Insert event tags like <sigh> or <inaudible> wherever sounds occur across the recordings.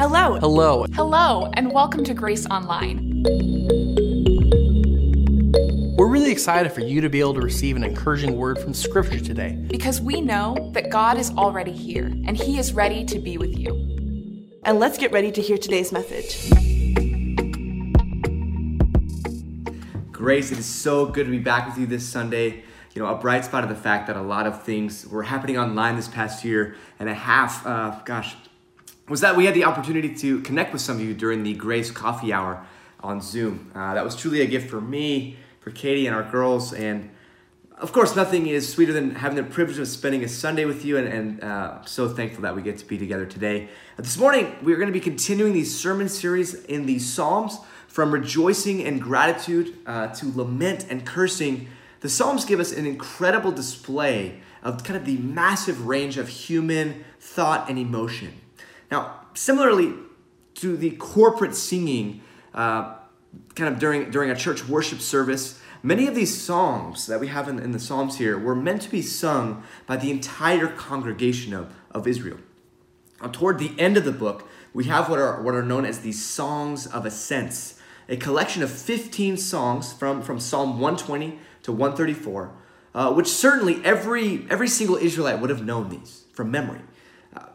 Hello. Hello. Hello, and welcome to Grace Online. We're really excited for you to be able to receive an encouraging word from Scripture today. Because we know that God is already here and He is ready to be with you. And let's get ready to hear today's message. Grace, it is so good to be back with you this Sunday. You know, a bright spot of the fact that a lot of things were happening online this past year and a half, uh, gosh, was that we had the opportunity to connect with some of you during the Grace Coffee Hour on Zoom. Uh, that was truly a gift for me, for Katie, and our girls. And of course, nothing is sweeter than having the privilege of spending a Sunday with you, and, and uh, so thankful that we get to be together today. Uh, this morning, we're going to be continuing these sermon series in the Psalms from rejoicing and gratitude uh, to lament and cursing. The Psalms give us an incredible display of kind of the massive range of human thought and emotion. Now, similarly to the corporate singing, uh, kind of during during a church worship service, many of these songs that we have in, in the Psalms here were meant to be sung by the entire congregation of, of Israel. Now, toward the end of the book, we have what are what are known as the Songs of Ascents, a collection of 15 songs from, from Psalm 120 to 134, uh, which certainly every every single Israelite would have known these from memory.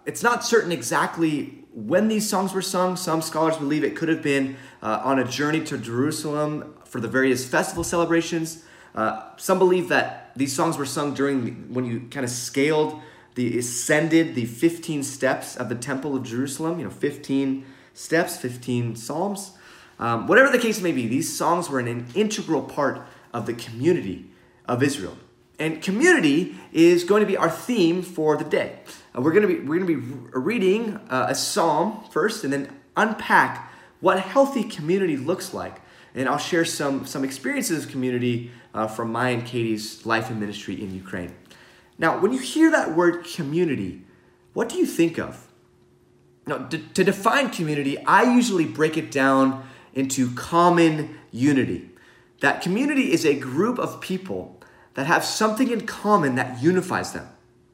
It's not certain exactly when these songs were sung. Some scholars believe it could have been uh, on a journey to Jerusalem for the various festival celebrations. Uh, some believe that these songs were sung during when you kind of scaled the ascended the 15 steps of the temple of Jerusalem. You know, 15 steps, 15 psalms. Um, whatever the case may be, these songs were an integral part of the community of Israel. And community is going to be our theme for the day. Uh, we're to be we're to be reading uh, a psalm first, and then unpack what healthy community looks like. And I'll share some some experiences of community uh, from my and Katie's life and ministry in Ukraine. Now, when you hear that word community, what do you think of? Now, to, to define community, I usually break it down into common unity. That community is a group of people that have something in common that unifies them.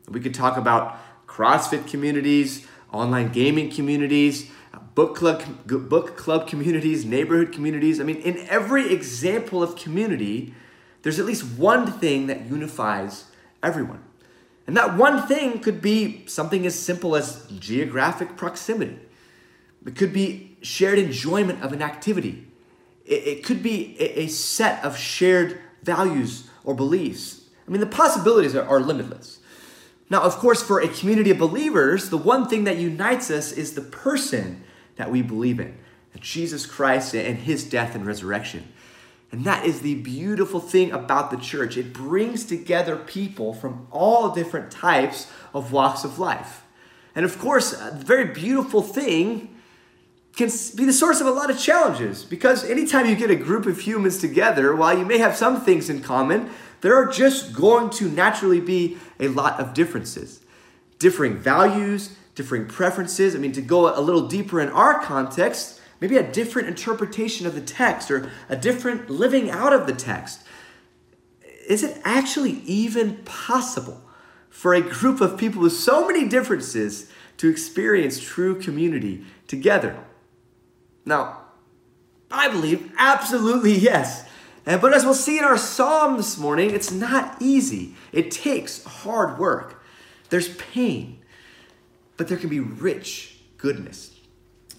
We could talk about CrossFit communities, online gaming communities, book club, book club communities, neighborhood communities. I mean, in every example of community, there's at least one thing that unifies everyone. And that one thing could be something as simple as geographic proximity. It could be shared enjoyment of an activity. It, could be a set of shared values or beliefs. I mean, the possibilities are, are limitless. Now, of course, for a community of believers, the one thing that unites us is the person that we believe in Jesus Christ and his death and resurrection. And that is the beautiful thing about the church. It brings together people from all different types of walks of life. And of course, uh, a very beautiful thing can be the source of a lot of challenges because anytime you get a group of humans together, while you may have some things in common, there are just going to naturally be a lot of differences. Differing values, differing preferences. I mean, to go a little deeper in our context, maybe a different interpretation of the text or a different living out of the text. Is it actually even possible for a group of people with so many differences to experience true community together? Now, I believe absolutely yes. And, but as we'll see in our psalm this morning, it's not easy. It takes hard work. There's pain, but there can be rich goodness.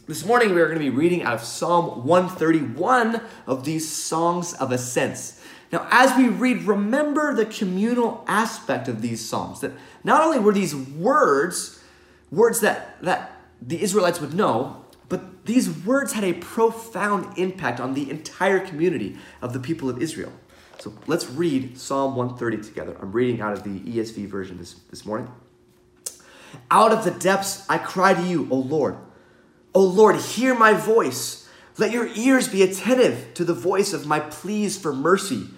This morning we are going to be reading out of Psalm 131 of these songs of ascents. Now, as we read, remember the communal aspect of these psalms. That not only were these words, words that, that the Israelites would know, but these words had a profound impact on the entire community of the people of Israel. So let's read Psalm 130 together. I'm reading out of the ESV version this, this morning. Out of the depths I cry to you, O Lord. O Lord, hear my voice. Let your ears be attentive to the voice of my pleas for mercy.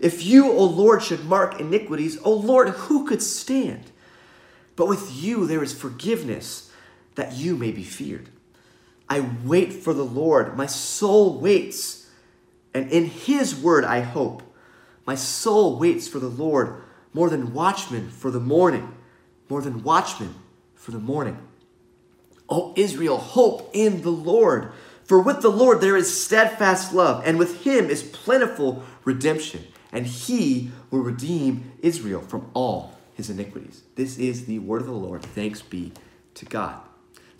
If you, O Lord, should mark iniquities, O Lord, who could stand? But with you there is forgiveness, that you may be feared. I wait for the Lord. My soul waits, and in his word I hope. My soul waits for the Lord more than watchmen for the morning, more than watchmen for the morning. O Israel, hope in the Lord. For with the Lord there is steadfast love, and with him is plentiful redemption, and he will redeem Israel from all his iniquities. This is the word of the Lord. Thanks be to God.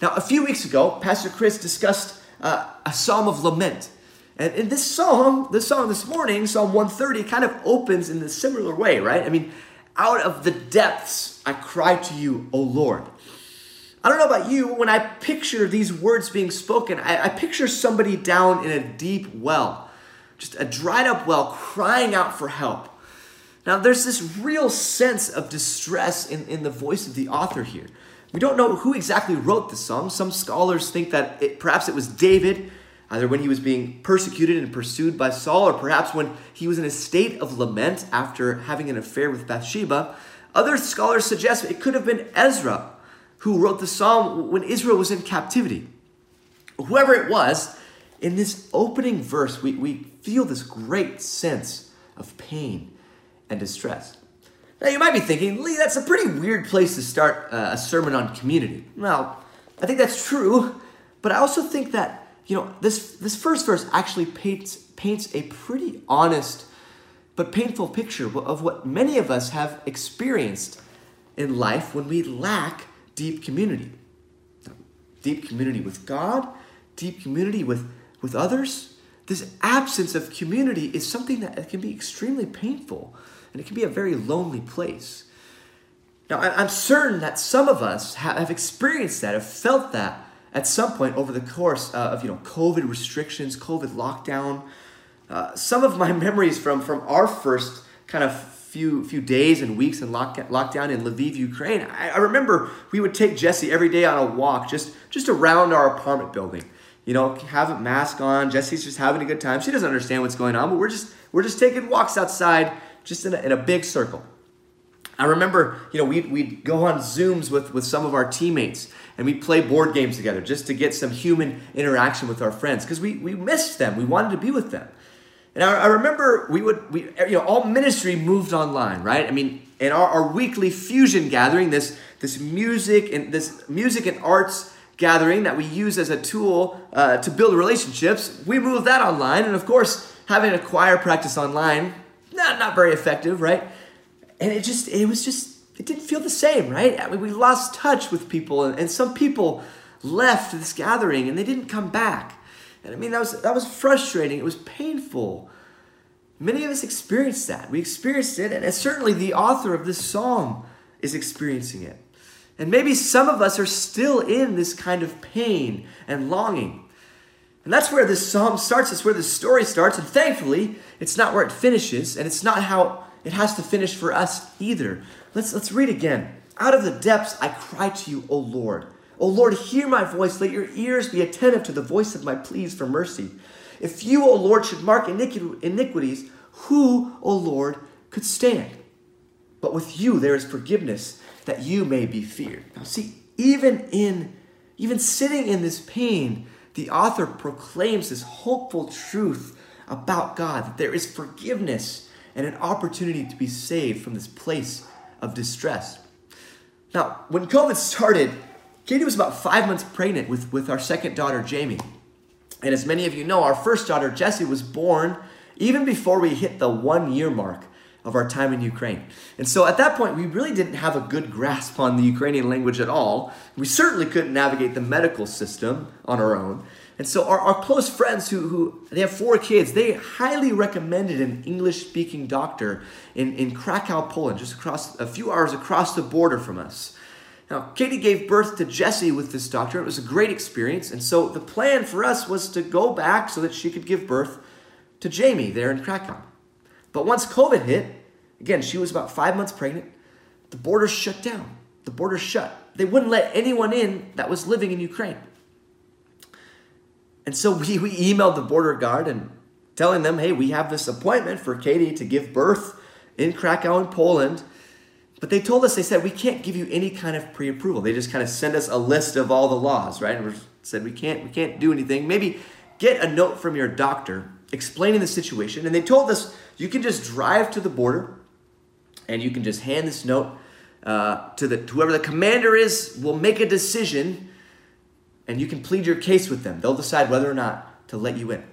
Now, a few weeks ago, Pastor Chris discussed uh, a psalm of lament. And in this psalm, this song this morning, Psalm 130, kind of opens in a similar way, right? I mean, out of the depths I cry to you, O Lord. I don't know about you, when I picture these words being spoken, I, I, picture somebody down in a deep well, just a dried up well, crying out for help. Now, there's this real sense of distress in, in the voice of the author here. We don't know who exactly wrote the psalm. Some scholars think that it, perhaps it was David, either when he was being persecuted and pursued by Saul, or perhaps when he was in a state of lament after having an affair with Bathsheba. Other scholars suggest it could have been Ezra who wrote the psalm when Israel was in captivity. Whoever it was, in this opening verse, we, we feel this great sense of pain and distress. Now, you might be thinking, Lee, that's a pretty weird place to start uh, a sermon on community. Well, I think that's true, but I also think that, you know, this, this first verse actually paints, paints a pretty honest but painful picture of what many of us have experienced in life when we lack deep community. Deep community with God, deep community with, with others. This absence of community is something that can be extremely painful and it can be a very lonely place. Now, I'm certain that some of us have experienced that, have felt that at some point over the course uh, of you know COVID restrictions, COVID lockdown. Uh, some of my <laughs> memories from from our first kind of few few days and weeks in lock, lockdown in Lviv, Ukraine. I, I remember we would take Jesse every day on a walk just just around our apartment building. You know, have a mask on. Jesse's just having a good time. She doesn't understand what's going on, but we're just we're just taking walks outside, just in a, in a big circle. I remember, you know, we'd, we'd go on Zooms with, with some of our teammates and we'd play board games together just to get some human interaction with our friends because we, we missed them. We wanted to be with them. And I, I, remember we would, we, you know, all ministry moved online, right? I mean, in our, our weekly fusion gathering, this, this music and this music and arts gathering that we use as a tool uh, to build relationships, we moved that online. And of course, having a choir practice online, not, not very effective, right? And it just, it was just, it didn't feel the same, right? I mean, we lost touch with people, and, and some people left this gathering and they didn't come back. And I mean, that was, that was frustrating. It was painful. Many of us experienced that. We experienced it, and certainly the author of this psalm is experiencing it. And maybe some of us are still in this kind of pain and longing. And that's where this psalm starts. It's where the story starts. And thankfully, it's not where it finishes, and it's not how it has to finish for us either. Let's, let's read again. Out of the depths I cry to you, O Lord. O Lord, hear my voice. Let your ears be attentive to the voice of my pleas for mercy. If you, O Lord, should mark iniquities, who, O Lord, could stand? But with you there is forgiveness, that you may be feared. Now, see, even in even sitting in this pain, the author proclaims this hopeful truth about God that there is forgiveness and an opportunity to be saved from this place of distress. Now, when COVID started, Katie was about five months pregnant with, with our second daughter, Jamie. And as many of you know, our first daughter, Jessie, was born even before we hit the one year mark of our time in Ukraine. And so at that point, we really didn't have a good grasp on the Ukrainian language at all. We certainly couldn't navigate the medical system on our own. And so our, our close friends who, who they have four kids, they highly recommended an English speaking doctor in, in Krakow, Poland, just across a few hours across the border from us. Now, Katie gave birth to Jesse with this doctor. It was a great experience. And so the plan for us was to go back so that she could give birth to Jamie there in Krakow. But once COVID hit, again, she was about five months pregnant, the border shut down. The border shut. They wouldn't let anyone in that was living in Ukraine. And so we, we emailed the border guard and telling them, hey, we have this appointment for Katie to give birth in Krakow in Poland. But they told us, they said, we can't give you any kind of pre-approval. They just kind of sent us a list of all the laws, right? And we said, we can't, we can't do anything. Maybe get a note from your doctor explaining the situation. And they told us, you can just drive to the border and you can just hand this note uh, to the whoever the commander is will make a decision and you can plead your case with them. They'll decide whether or not to let you in.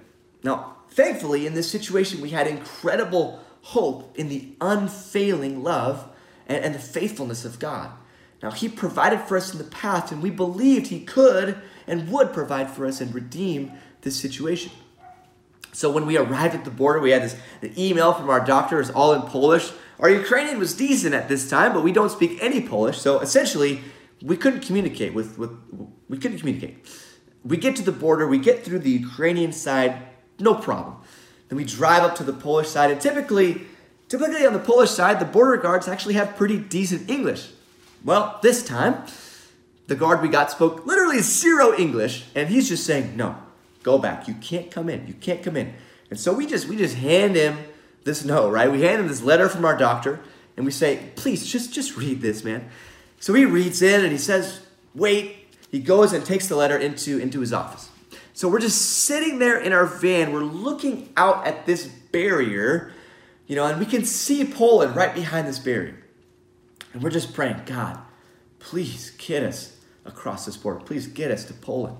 Now, thankfully, in this situation, we had incredible hope in the unfailing love and, and the faithfulness of God. Now, He provided for us in the past, and we believed He could and would provide for us and redeem this situation. So when we arrived at the border, we had this email from our doctor, it's all in Polish. Our Ukrainian was decent at this time, but we don't speak any Polish, so essentially we couldn't communicate with, with we couldn't communicate. We get to the border, we get through the Ukrainian side, no problem. Then we drive up to the Polish side, and typically, typically on the Polish side, the border guards actually have pretty decent English. Well, this time, the guard we got spoke literally zero English, and he's just saying, no, go back. You can't come in. You can't come in. And so we just we just hand him this note, right? We hand him this letter from our doctor, and we say, please just just read this, man. So he reads in and he says, wait. He goes and takes the letter into, into his office. So we're just sitting there in our van. We're looking out at this barrier, you know, and we can see Poland right behind this barrier. And we're just praying, God, please get us across this border. Please get us to Poland.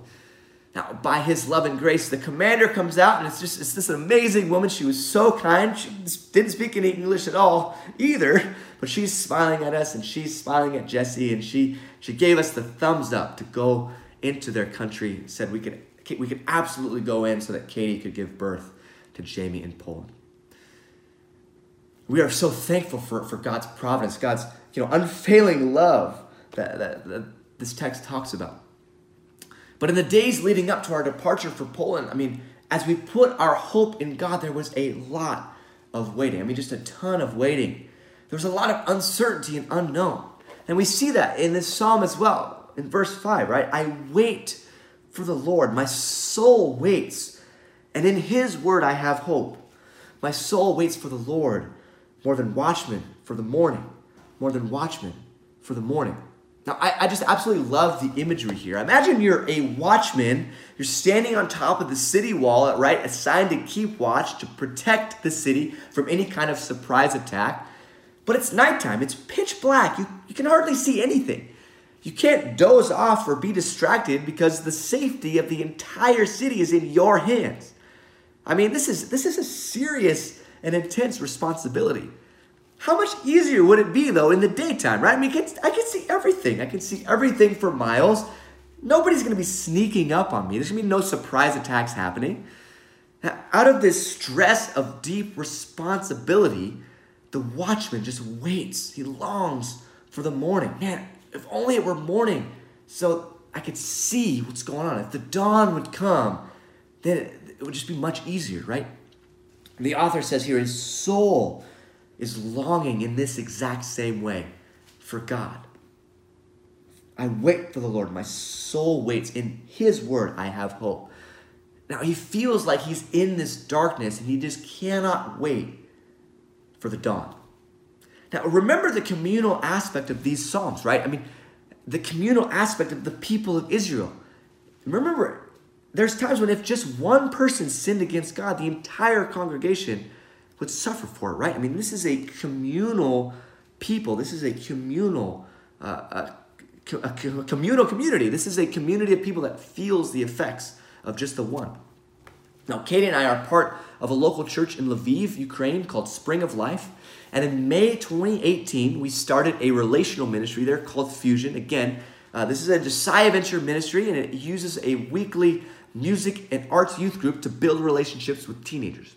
Now, by his love and grace, the commander comes out, and it's just it's this amazing woman. She was so kind. She didn't speak any English at all either, but she's smiling at us, and she's smiling at Jesse, and she she gave us the thumbs up to go into their country. Said we could we could absolutely go in so that Katie could give birth to Jamie in Poland. We are so thankful for, for God's providence, God's you know unfailing love that, that, that this text talks about. But in the days leading up to our departure for Poland, I mean, as we put our hope in God, there was a lot of waiting. I mean, just a ton of waiting. There was a lot of uncertainty and unknown. And we see that in this psalm as well, in verse 5, right? I wait for the Lord. My soul waits, and in his word I have hope. My soul waits for the Lord more than watchmen for the morning, more than watchmen for the morning. Now, I, I, just absolutely love the imagery here. Imagine you're a watchman, you're standing on top of the city wall, right, assigned to keep watch to protect the city from any kind of surprise attack. But it's nighttime, it's pitch black, you, you can hardly see anything. You can't doze off or be distracted because the safety of the entire city is in your hands. I mean, this is, this is a serious and intense responsibility. How much easier would it be though in the daytime, right? I mean, I can, see everything. I can see everything for miles. Nobody's gonna be sneaking up on me. There's gonna be no surprise attacks happening. Now, out of this stress of deep responsibility, the watchman just waits. He longs for the morning. Man, if only it were morning so I could see what's going on. If the dawn would come, then it, would just be much easier, right? The author says here his soul is longing in this exact same way for God. I wait for the Lord. My soul waits. In His word, I have hope. Now, he feels like he's in this darkness and he just cannot wait for the dawn. Now, remember the communal aspect of these Psalms, right? I mean, the communal aspect of the people of Israel. Remember, there's times when if just one person sinned against God, the entire congregation would suffer for it, right? I mean, this is a communal people. This is a communal, uh, a, a communal community. This is a community of people that feels the effects of just the one. Now, Katie and I are part of a local church in Lviv, Ukraine, called Spring of Life. And in May 2018, we started a relational ministry there called Fusion. Again, uh, this is a Josiah Venture ministry, and it uses a weekly music and arts youth group to build relationships with teenagers.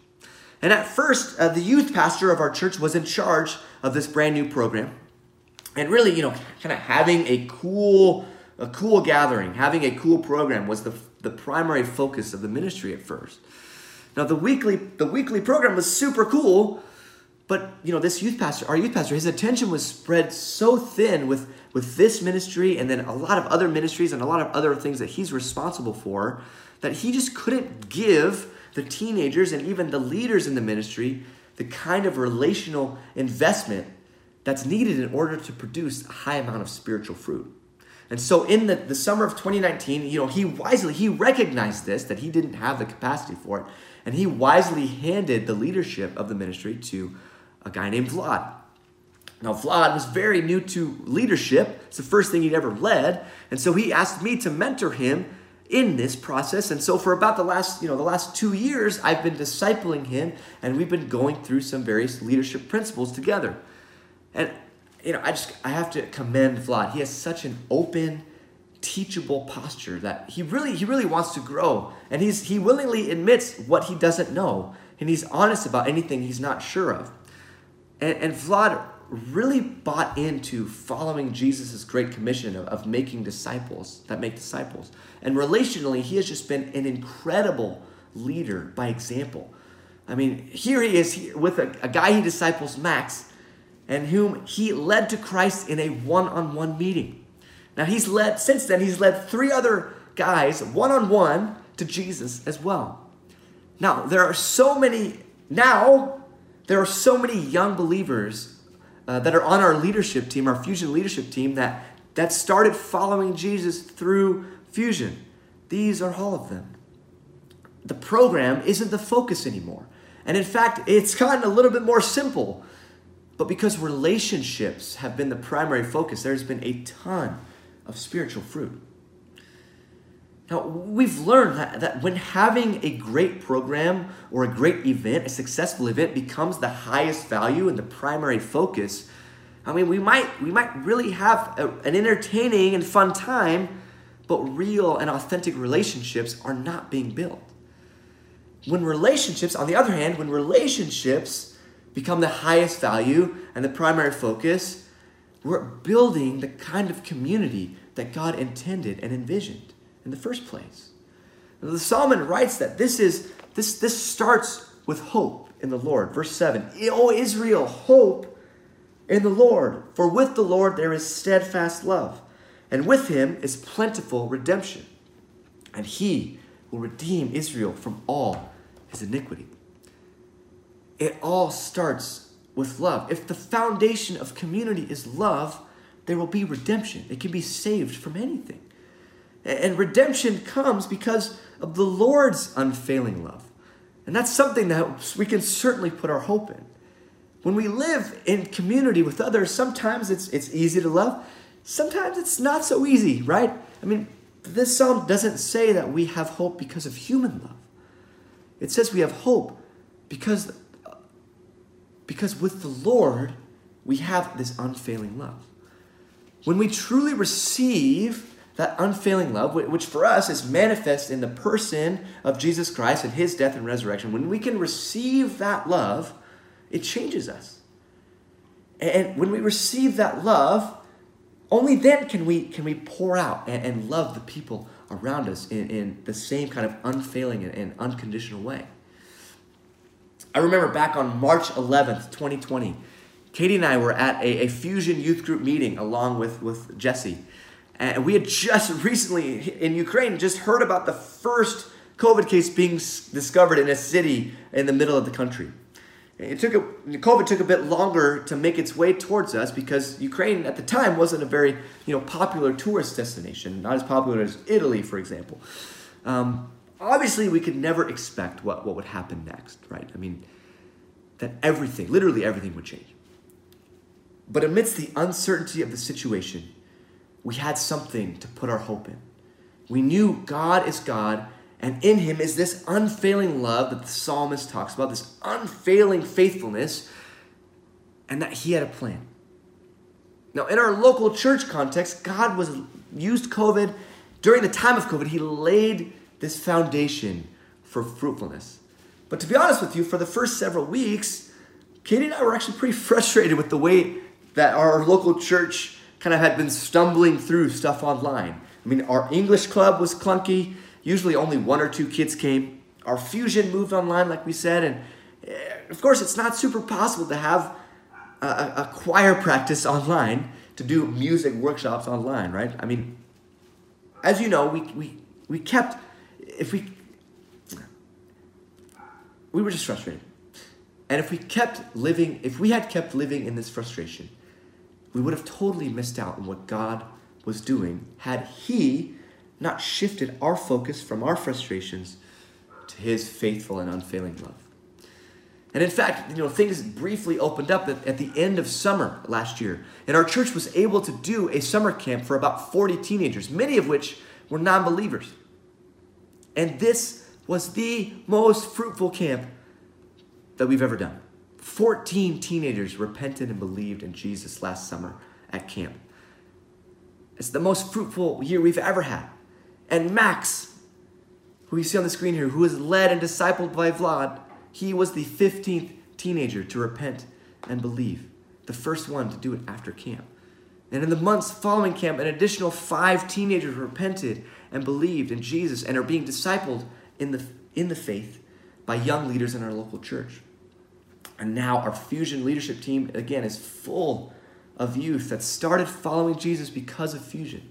And at first, uh, the youth pastor of our church was in charge of this brand new program. And really, you know, kind of having a cool, a cool gathering, having a cool program was the, the primary focus of the ministry at first. Now the weekly, the weekly program was super cool, but you know, this youth pastor, our youth pastor, his attention was spread so thin with, with this ministry and then a lot of other ministries and a lot of other things that he's responsible for that he just couldn't give the teenagers and even the leaders in the ministry the kind of relational investment that's needed in order to produce a high amount of spiritual fruit. And so in the, the summer of 2019, you know, he wisely, he recognized this, that he didn't have the capacity for it, and he wisely handed the leadership of the ministry to a guy named Vlad. Now, Vlad was very new to leadership. It's the first thing he'd ever led. And so he asked me to mentor him in this process. And so for about the last, you know, the last two years, I've been discipling him and we've been going through some various leadership principles together. And you know, I just I have to commend Vlad. He has such an open, teachable posture that he really he really wants to grow. And he's he willingly admits what he doesn't know. And he's honest about anything he's not sure of. And, and Vlad really bought into following Jesus' great commission of, of making disciples that make disciples. And relationally, he has just been an incredible leader by example. I mean, here he is with a, a guy he disciples, Max, and whom he led to Christ in a one on one meeting. Now, he's led, since then, he's led three other guys one on one to Jesus as well. Now, there are so many, now, there are so many young believers uh, that are on our leadership team, our Fusion leadership team, that, that started following Jesus through Fusion. These are all of them. The program isn't the focus anymore. And in fact, it's gotten a little bit more simple. But because relationships have been the primary focus, there's been a ton of spiritual fruit. Now, we've learned that, that when having a great program or a great event, a successful event, becomes the highest value and the primary focus, I mean, we might, we might really have a, an entertaining and fun time, but real and authentic relationships are not being built. When relationships, on the other hand, when relationships become the highest value and the primary focus, we're building the kind of community that God intended and envisioned in the first place. the Solomon writes that this is this this starts with hope in the Lord. Verse 7. O Israel, hope in the Lord, for with the Lord there is steadfast love, and with him is plentiful redemption. And he will redeem Israel from all his iniquity. It all starts with love. If the foundation of community is love, there will be redemption. It can be saved from anything. And redemption comes because of the Lord's unfailing love. And that's something that we can certainly put our hope in. When we live in community with others, sometimes it's, it's easy to love, sometimes it's not so easy, right? I mean, this psalm doesn't say that we have hope because of human love. It says we have hope because, because with the Lord, we have this unfailing love. When we truly receive that unfailing love, which for us is manifest in the person of Jesus Christ and his death and resurrection, when we can receive that love, it changes us. And when we receive that love, only then can we, can we pour out and, and love the people around us in, in the same kind of unfailing and, and unconditional way. I remember back on March 11th, 2020, Katie and I were at a, a Fusion youth group meeting along with, with Jesse. And we had just recently in Ukraine just heard about the first COVID case being discovered in a city in the middle of the country. It took a, COVID took a bit longer to make its way towards us because Ukraine at the time wasn't a very you know popular tourist destination, not as popular as Italy, for example. Um, obviously, we could never expect what, what would happen next, right? I mean, that everything, literally everything, would change. But amidst the uncertainty of the situation, we had something to put our hope in. We knew God is God, and in Him is this unfailing love that the psalmist talks about, this unfailing faithfulness, and that He had a plan. Now, in our local church context, God was used COVID during the time of COVID. He laid this foundation for fruitfulness. But to be honest with you, for the first several weeks, Katie and I were actually pretty <laughs> frustrated with the way that our local church kind of had been stumbling through stuff online. I mean, our English club was clunky. Usually only one or two kids came. Our fusion moved online, like we said. And eh, of course, it's not super possible to have a, a choir practice <laughs> online, to do music workshops online, right? I mean, as you know, we, we, we kept, if we, we were just frustrated. And if we kept living, if we had kept living in this frustration, we would have totally missed out on what God was doing had He not shifted our focus from our frustrations to His faithful and unfailing love. And in fact, you know, things briefly opened up at, at the end of summer last year. And our church was able to do a summer camp for about 40 teenagers, many of which were non believers. And this was the most fruitful camp that we've ever done. 14 teenagers repented and believed in Jesus last summer at camp. It's the most fruitful year we've ever had. And Max, who you see on the screen here, who was led and discipled by Vlad, he was the 15th teenager to repent and believe, the first one to do it after camp. And in the months following camp, an additional five teenagers repented and believed in Jesus and are being discipled in the, in the faith by young leaders in our local church. And now our Fusion leadership team, again, is full of youth that started following Jesus because of Fusion.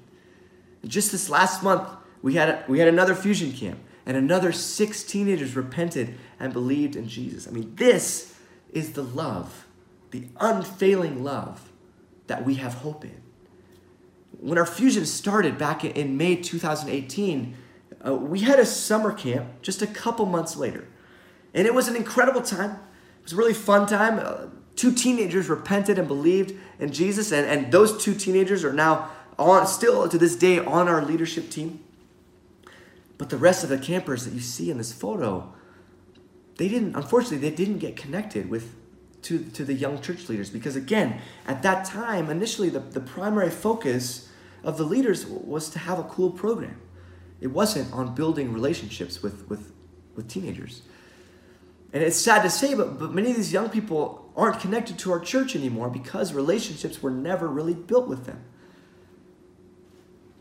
And just this last month, we had, we had another Fusion camp, and another six teenagers repented and believed in Jesus. I mean, this is the love, the unfailing love that we have hope in. When our Fusion started back in May 2018, uh, we had a summer camp just a couple months later. And it was an incredible time. It was a really fun time. Uh, two teenagers repented and believed in Jesus, and, and those two teenagers are now on still to this day on our leadership team. But the rest of the campers that you see in this photo, they didn't, unfortunately, they didn't get connected with to, to the young church leaders because again, at that time, initially the, the primary focus of the leaders was to have a cool program. It wasn't on building relationships with, with, with teenagers. And it's sad to say, but, but many of these young people aren't connected to our church anymore because relationships were never really built with them.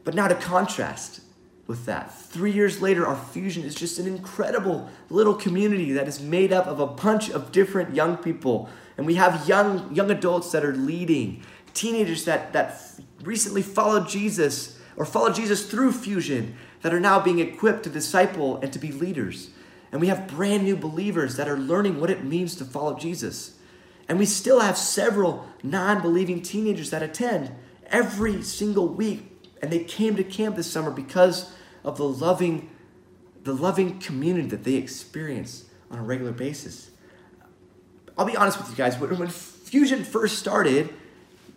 But now to contrast with that, three years later, our fusion is just an incredible little community that is made up of a bunch of different young people. And we have young, young adults that are leading, teenagers that, that recently followed Jesus or followed Jesus through fusion that are now being equipped to disciple and to be leaders. And we have brand new believers that are learning what it means to follow Jesus. And we still have several non believing teenagers that attend every single week. And they came to camp this summer because of the loving, the loving community that they experience on a regular basis. I'll be honest with you guys, when Fusion first started,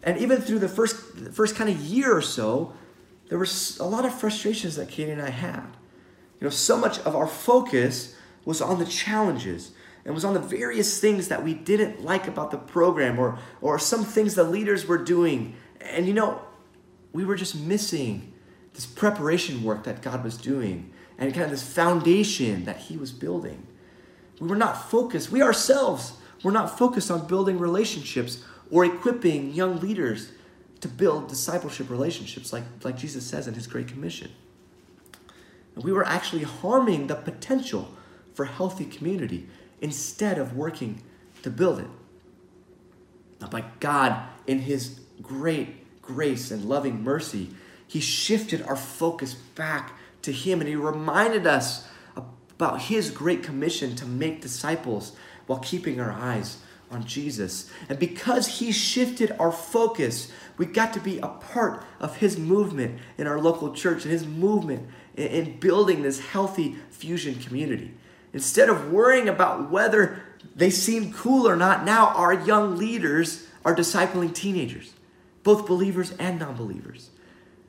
and even through the first, first kind of year or so, there was a lot of frustrations that Katie and I had. You know, so much of our focus was on the challenges and was on the various things that we didn't like about the program or, or some things the leaders were doing. And you know, we were just missing this preparation work that God was doing and kind of this foundation that He was building. We were not focused, we ourselves were not focused on building relationships or equipping young leaders to build discipleship relationships like, like Jesus says in His Great Commission. And we were actually harming the potential for healthy community instead of working to build it. Now, by God, in His great grace and loving mercy, He shifted our focus back to Him and He reminded us about His great commission to make disciples while keeping our eyes on Jesus. And because He shifted our focus, we got to be a part of His movement in our local church and His movement in building this healthy fusion community. Instead of worrying about whether they seem cool or not, now our young leaders are discipling teenagers, both believers and non believers.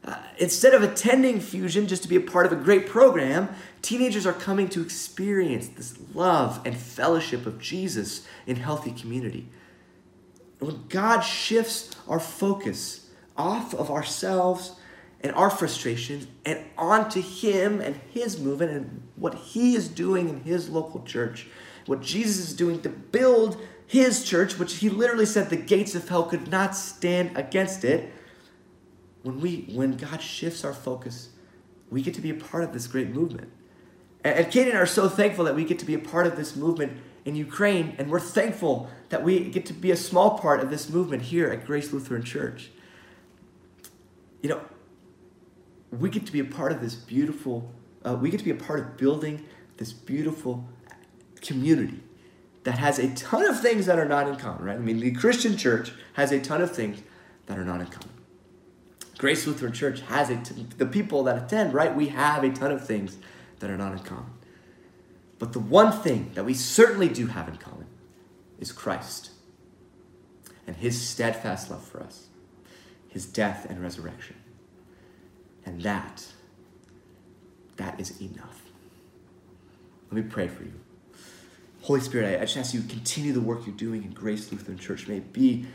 Uh, instead of attending Fusion just to be a part of a great program, teenagers are coming to experience this love and fellowship of Jesus in healthy community. When God shifts our focus off of ourselves and our frustrations and onto Him and His movement and what He is doing in His local church, what Jesus is doing to build His church, which He literally said the gates of hell could not stand against it. When we, when God shifts our focus, we get to be a part of this great movement. And, and Kate and I are so thankful that we get to be a part of this movement in Ukraine, and we're thankful that we get to be a small part of this movement here at Grace Lutheran Church. You know, we get to be a part of this beautiful, uh, we get to be a part of building this beautiful community that has a ton of things that are not in common, right? I mean, the Christian church has a ton of things that are not in common. Grace Lutheran Church has a t- the people that attend, right? We have a ton of things that are not in common. But the one thing that we certainly do have in common is Christ and his steadfast love for us, his death and resurrection. And that, that is enough. Let me pray for you. Holy Spirit, I just ask you continue the work you're doing in Grace Lutheran Church. May it be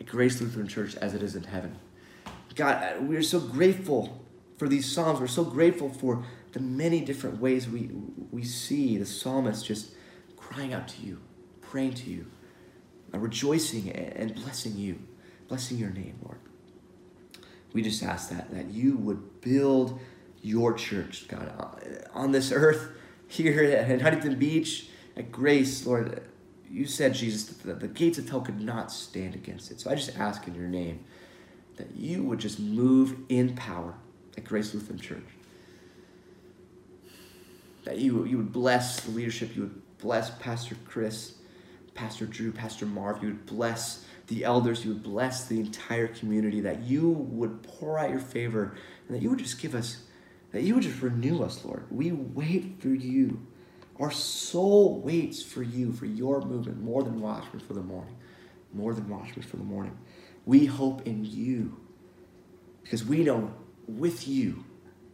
at Grace Lutheran Church as it is in heaven. God, we are so grateful for these Psalms. We're so grateful for the many different ways we, we see the psalmist just crying out to you, praying to you, uh, rejoicing and blessing you, blessing your name, Lord. We just ask that, that you would build your church, God, uh, on this earth, here at Huntington Beach, at Grace, Lord. You said, Jesus, that the gates of hell could not stand against it. So I just ask in your name that you would just move in power at Grace Lutheran Church. That you, you would bless the leadership, you would bless Pastor Chris, Pastor Drew, Pastor Marv, you would bless the elders, you would bless the entire community, that you would pour out your favor, and that you would just give us, that you would just renew us, Lord. We wait for you. Our soul waits for you, for your movement, more than watchmen for the morning. More than watchmen for the morning. We hope in you because we know with you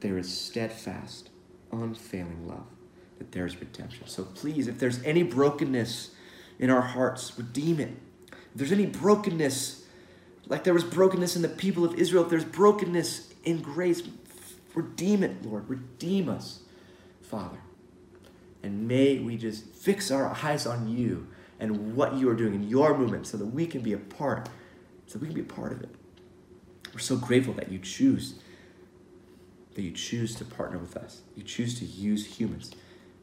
there is steadfast, unfailing love, that there is redemption. So please, if there's any brokenness in our hearts, redeem it. If there's any brokenness, like there was brokenness in the people of Israel, if there's brokenness in grace, redeem it, Lord. Redeem us, Father. And may we just fix our eyes on you and what you are doing in your movement so that we can be a part, so we can be a part of it. We're so grateful that you choose, that you choose to partner with us. You choose to use humans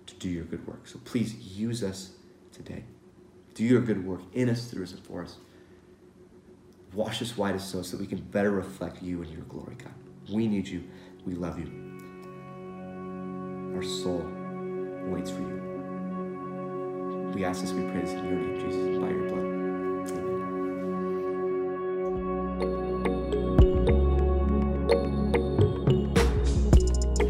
to do your good work. So please use us today. Do your good work in us, through us, and for us. Wash us white as snow so that we can better reflect you and your glory, God. We need you. We love you. Our soul waits for you. We ask this, we pray this in your name, Jesus, by your blood.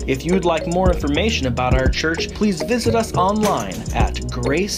If you'd like more information about our church, please visit us online at gracehb.org.